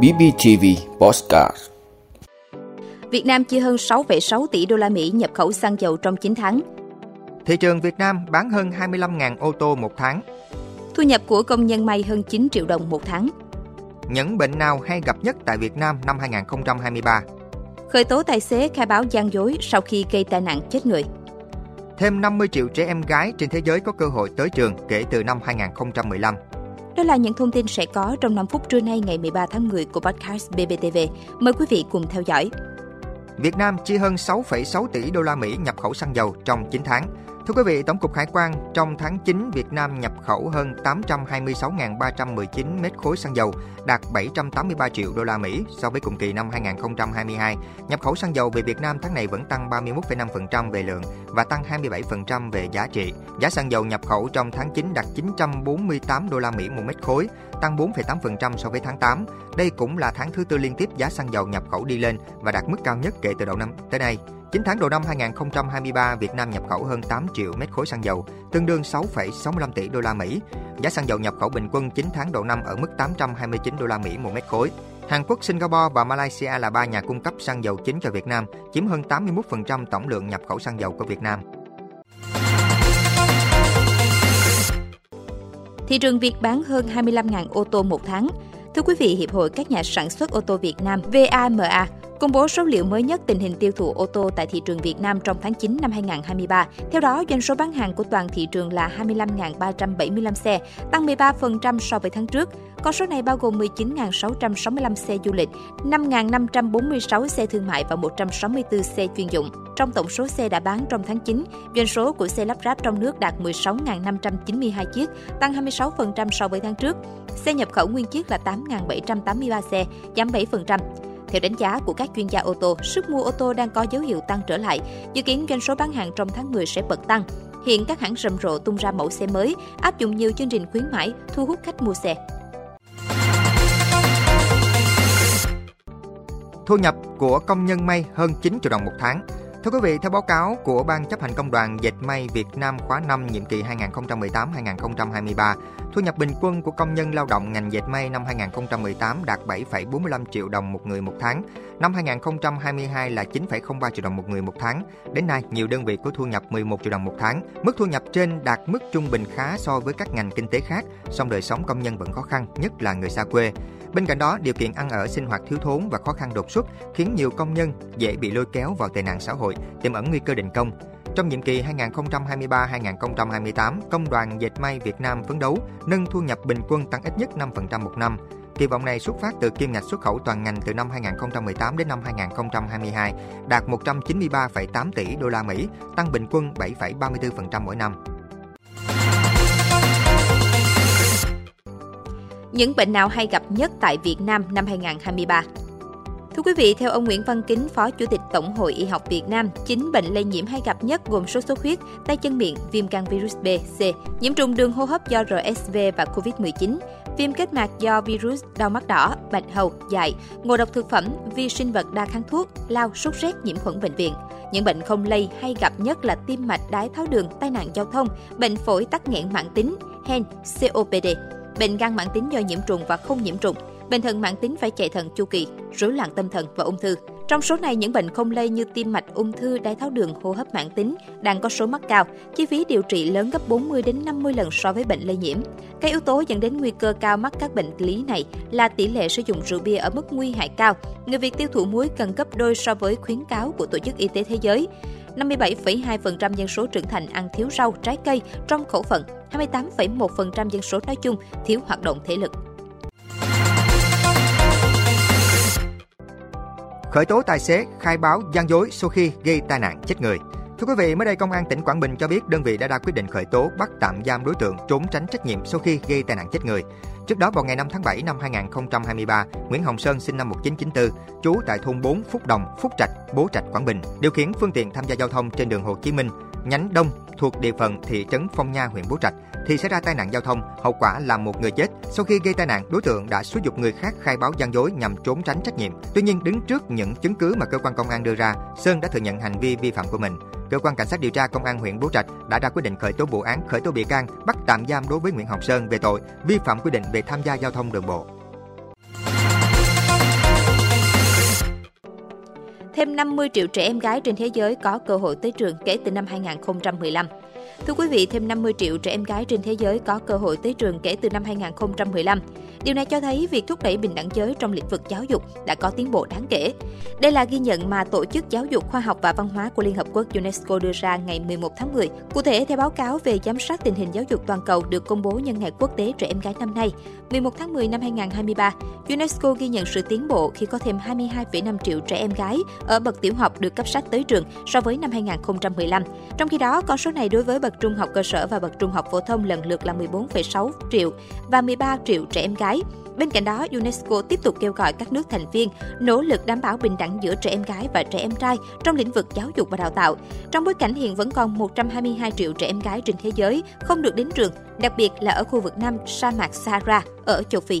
BBTV Postcard Việt Nam chi hơn 6,6 tỷ đô la Mỹ nhập khẩu xăng dầu trong 9 tháng. Thị trường Việt Nam bán hơn 25.000 ô tô một tháng. Thu nhập của công nhân may hơn 9 triệu đồng một tháng. Những bệnh nào hay gặp nhất tại Việt Nam năm 2023? Khởi tố tài xế khai báo gian dối sau khi gây tai nạn chết người. Thêm 50 triệu trẻ em gái trên thế giới có cơ hội tới trường kể từ năm 2015. Đó là những thông tin sẽ có trong 5 phút trưa nay ngày 13 tháng 10 của podcast BBTV. Mời quý vị cùng theo dõi. Việt Nam chi hơn 6,6 tỷ đô la Mỹ nhập khẩu xăng dầu trong 9 tháng. Thưa quý vị, Tổng cục Hải quan trong tháng 9 Việt Nam nhập khẩu hơn 826.319 mét khối xăng dầu, đạt 783 triệu đô la Mỹ so với cùng kỳ năm 2022. Nhập khẩu xăng dầu về Việt Nam tháng này vẫn tăng 31,5% về lượng và tăng 27% về giá trị. Giá xăng dầu nhập khẩu trong tháng 9 đạt 948 đô la Mỹ một mét khối, tăng 4,8% so với tháng 8. Đây cũng là tháng thứ tư liên tiếp giá xăng dầu nhập khẩu đi lên và đạt mức cao nhất kể từ đầu năm tới nay. 9 tháng đầu năm 2023, Việt Nam nhập khẩu hơn 8 triệu mét khối xăng dầu, tương đương 6,65 tỷ đô la Mỹ. Giá xăng dầu nhập khẩu bình quân 9 tháng đầu năm ở mức 829 đô la Mỹ một mét khối. Hàn Quốc, Singapore và Malaysia là ba nhà cung cấp xăng dầu chính cho Việt Nam, chiếm hơn 81% tổng lượng nhập khẩu xăng dầu của Việt Nam. Thị trường Việt bán hơn 25.000 ô tô một tháng. Thưa quý vị, Hiệp hội các nhà sản xuất ô tô Việt Nam VAMA công bố số liệu mới nhất tình hình tiêu thụ ô tô tại thị trường Việt Nam trong tháng 9 năm 2023. Theo đó, doanh số bán hàng của toàn thị trường là 25.375 xe, tăng 13% so với tháng trước. Con số này bao gồm 19.665 xe du lịch, 5.546 xe thương mại và 164 xe chuyên dụng. Trong tổng số xe đã bán trong tháng 9, doanh số của xe lắp ráp trong nước đạt 16.592 chiếc, tăng 26% so với tháng trước. Xe nhập khẩu nguyên chiếc là 8.783 xe, giảm 7%. Theo đánh giá của các chuyên gia ô tô, sức mua ô tô đang có dấu hiệu tăng trở lại. Dự kiến doanh số bán hàng trong tháng 10 sẽ bật tăng. Hiện các hãng rầm rộ tung ra mẫu xe mới, áp dụng nhiều chương trình khuyến mãi, thu hút khách mua xe. Thu nhập của công nhân may hơn 9 triệu đồng một tháng. Thưa quý vị, theo báo cáo của Ban chấp hành công đoàn Dệt may Việt Nam khóa 5 nhiệm kỳ 2018-2023, thu nhập bình quân của công nhân lao động ngành dệt may năm 2018 đạt 7,45 triệu đồng một người một tháng, năm 2022 là 9,03 triệu đồng một người một tháng. Đến nay, nhiều đơn vị có thu nhập 11 triệu đồng một tháng. Mức thu nhập trên đạt mức trung bình khá so với các ngành kinh tế khác, song đời sống công nhân vẫn khó khăn, nhất là người xa quê. Bên cạnh đó, điều kiện ăn ở sinh hoạt thiếu thốn và khó khăn đột xuất khiến nhiều công nhân dễ bị lôi kéo vào tệ nạn xã hội, tiềm ẩn nguy cơ đình công. Trong nhiệm kỳ 2023-2028, Công đoàn Dệt may Việt Nam phấn đấu nâng thu nhập bình quân tăng ít nhất 5% một năm. Kỳ vọng này xuất phát từ kim ngạch xuất khẩu toàn ngành từ năm 2018 đến năm 2022 đạt 193,8 tỷ đô la Mỹ, tăng bình quân 7,34% mỗi năm. Những bệnh nào hay gặp nhất tại Việt Nam năm 2023? Thưa quý vị, theo ông Nguyễn Văn Kính, Phó Chủ tịch Tổng hội Y học Việt Nam, chín bệnh lây nhiễm hay gặp nhất gồm sốt xuất huyết, tay chân miệng, viêm gan virus B, C, nhiễm trùng đường hô hấp do RSV và COVID-19, viêm kết mạc do virus đau mắt đỏ, bạch hầu, dại, ngộ độc thực phẩm, vi sinh vật đa kháng thuốc, lao, sốt rét, nhiễm khuẩn bệnh viện. Những bệnh không lây hay gặp nhất là tim mạch, đái tháo đường, tai nạn giao thông, bệnh phổi tắc nghẽn mãn tính, hen, COPD, bệnh gan mãn tính do nhiễm trùng và không nhiễm trùng, bệnh thận mãn tính phải chạy thận chu kỳ, rối loạn tâm thần và ung thư. Trong số này, những bệnh không lây như tim mạch, ung thư, đái tháo đường, hô hấp mãn tính đang có số mắc cao, chi phí điều trị lớn gấp 40 đến 50 lần so với bệnh lây nhiễm. Các yếu tố dẫn đến nguy cơ cao mắc các bệnh lý này là tỷ lệ sử dụng rượu bia ở mức nguy hại cao, người Việt tiêu thụ muối cần gấp đôi so với khuyến cáo của Tổ chức Y tế Thế giới. 57,2% dân số trưởng thành ăn thiếu rau, trái cây trong khẩu phần, 28,1% dân số nói chung thiếu hoạt động thể lực. Khởi tố tài xế khai báo gian dối sau khi gây tai nạn chết người. Thưa quý vị, mới đây Công an tỉnh Quảng Bình cho biết đơn vị đã ra quyết định khởi tố bắt tạm giam đối tượng trốn tránh trách nhiệm sau khi gây tai nạn chết người. Trước đó vào ngày 5 tháng 7 năm 2023, Nguyễn Hồng Sơn sinh năm 1994, trú tại thôn 4 Phúc Đồng, Phúc Trạch, Bố Trạch, Quảng Bình, điều khiển phương tiện tham gia giao thông trên đường Hồ Chí Minh, nhánh Đông thuộc địa phận thị trấn Phong Nha, huyện Bố Trạch thì xảy ra tai nạn giao thông, hậu quả là một người chết. Sau khi gây tai nạn, đối tượng đã xúi dục người khác khai báo gian dối nhằm trốn tránh trách nhiệm. Tuy nhiên, đứng trước những chứng cứ mà cơ quan công an đưa ra, Sơn đã thừa nhận hành vi vi phạm của mình. Cơ quan cảnh sát điều tra công an huyện Bố Trạch đã ra quyết định khởi tố vụ án, khởi tố bị can, bắt tạm giam đối với Nguyễn Hồng Sơn về tội vi phạm quy định về tham gia giao thông đường bộ. Thêm 50 triệu trẻ em gái trên thế giới có cơ hội tới trường kể từ năm 2015. Thưa quý vị, thêm 50 triệu trẻ em gái trên thế giới có cơ hội tới trường kể từ năm 2015. Điều này cho thấy việc thúc đẩy bình đẳng giới trong lĩnh vực giáo dục đã có tiến bộ đáng kể. Đây là ghi nhận mà Tổ chức Giáo dục Khoa học và Văn hóa của Liên Hợp Quốc UNESCO đưa ra ngày 11 tháng 10. Cụ thể, theo báo cáo về giám sát tình hình giáo dục toàn cầu được công bố nhân ngày quốc tế trẻ em gái năm nay, 11 tháng 10 năm 2023, UNESCO ghi nhận sự tiến bộ khi có thêm 22,5 triệu trẻ em gái ở bậc tiểu học được cấp sách tới trường so với năm 2015. Trong khi đó, con số này đối với bậc trung học cơ sở và bậc trung học phổ thông lần lượt là 14,6 triệu và 13 triệu trẻ em gái. Bên cạnh đó, UNESCO tiếp tục kêu gọi các nước thành viên nỗ lực đảm bảo bình đẳng giữa trẻ em gái và trẻ em trai trong lĩnh vực giáo dục và đào tạo. Trong bối cảnh hiện vẫn còn 122 triệu trẻ em gái trên thế giới không được đến trường, đặc biệt là ở khu vực Nam sa mạc Sahara ở châu Phi.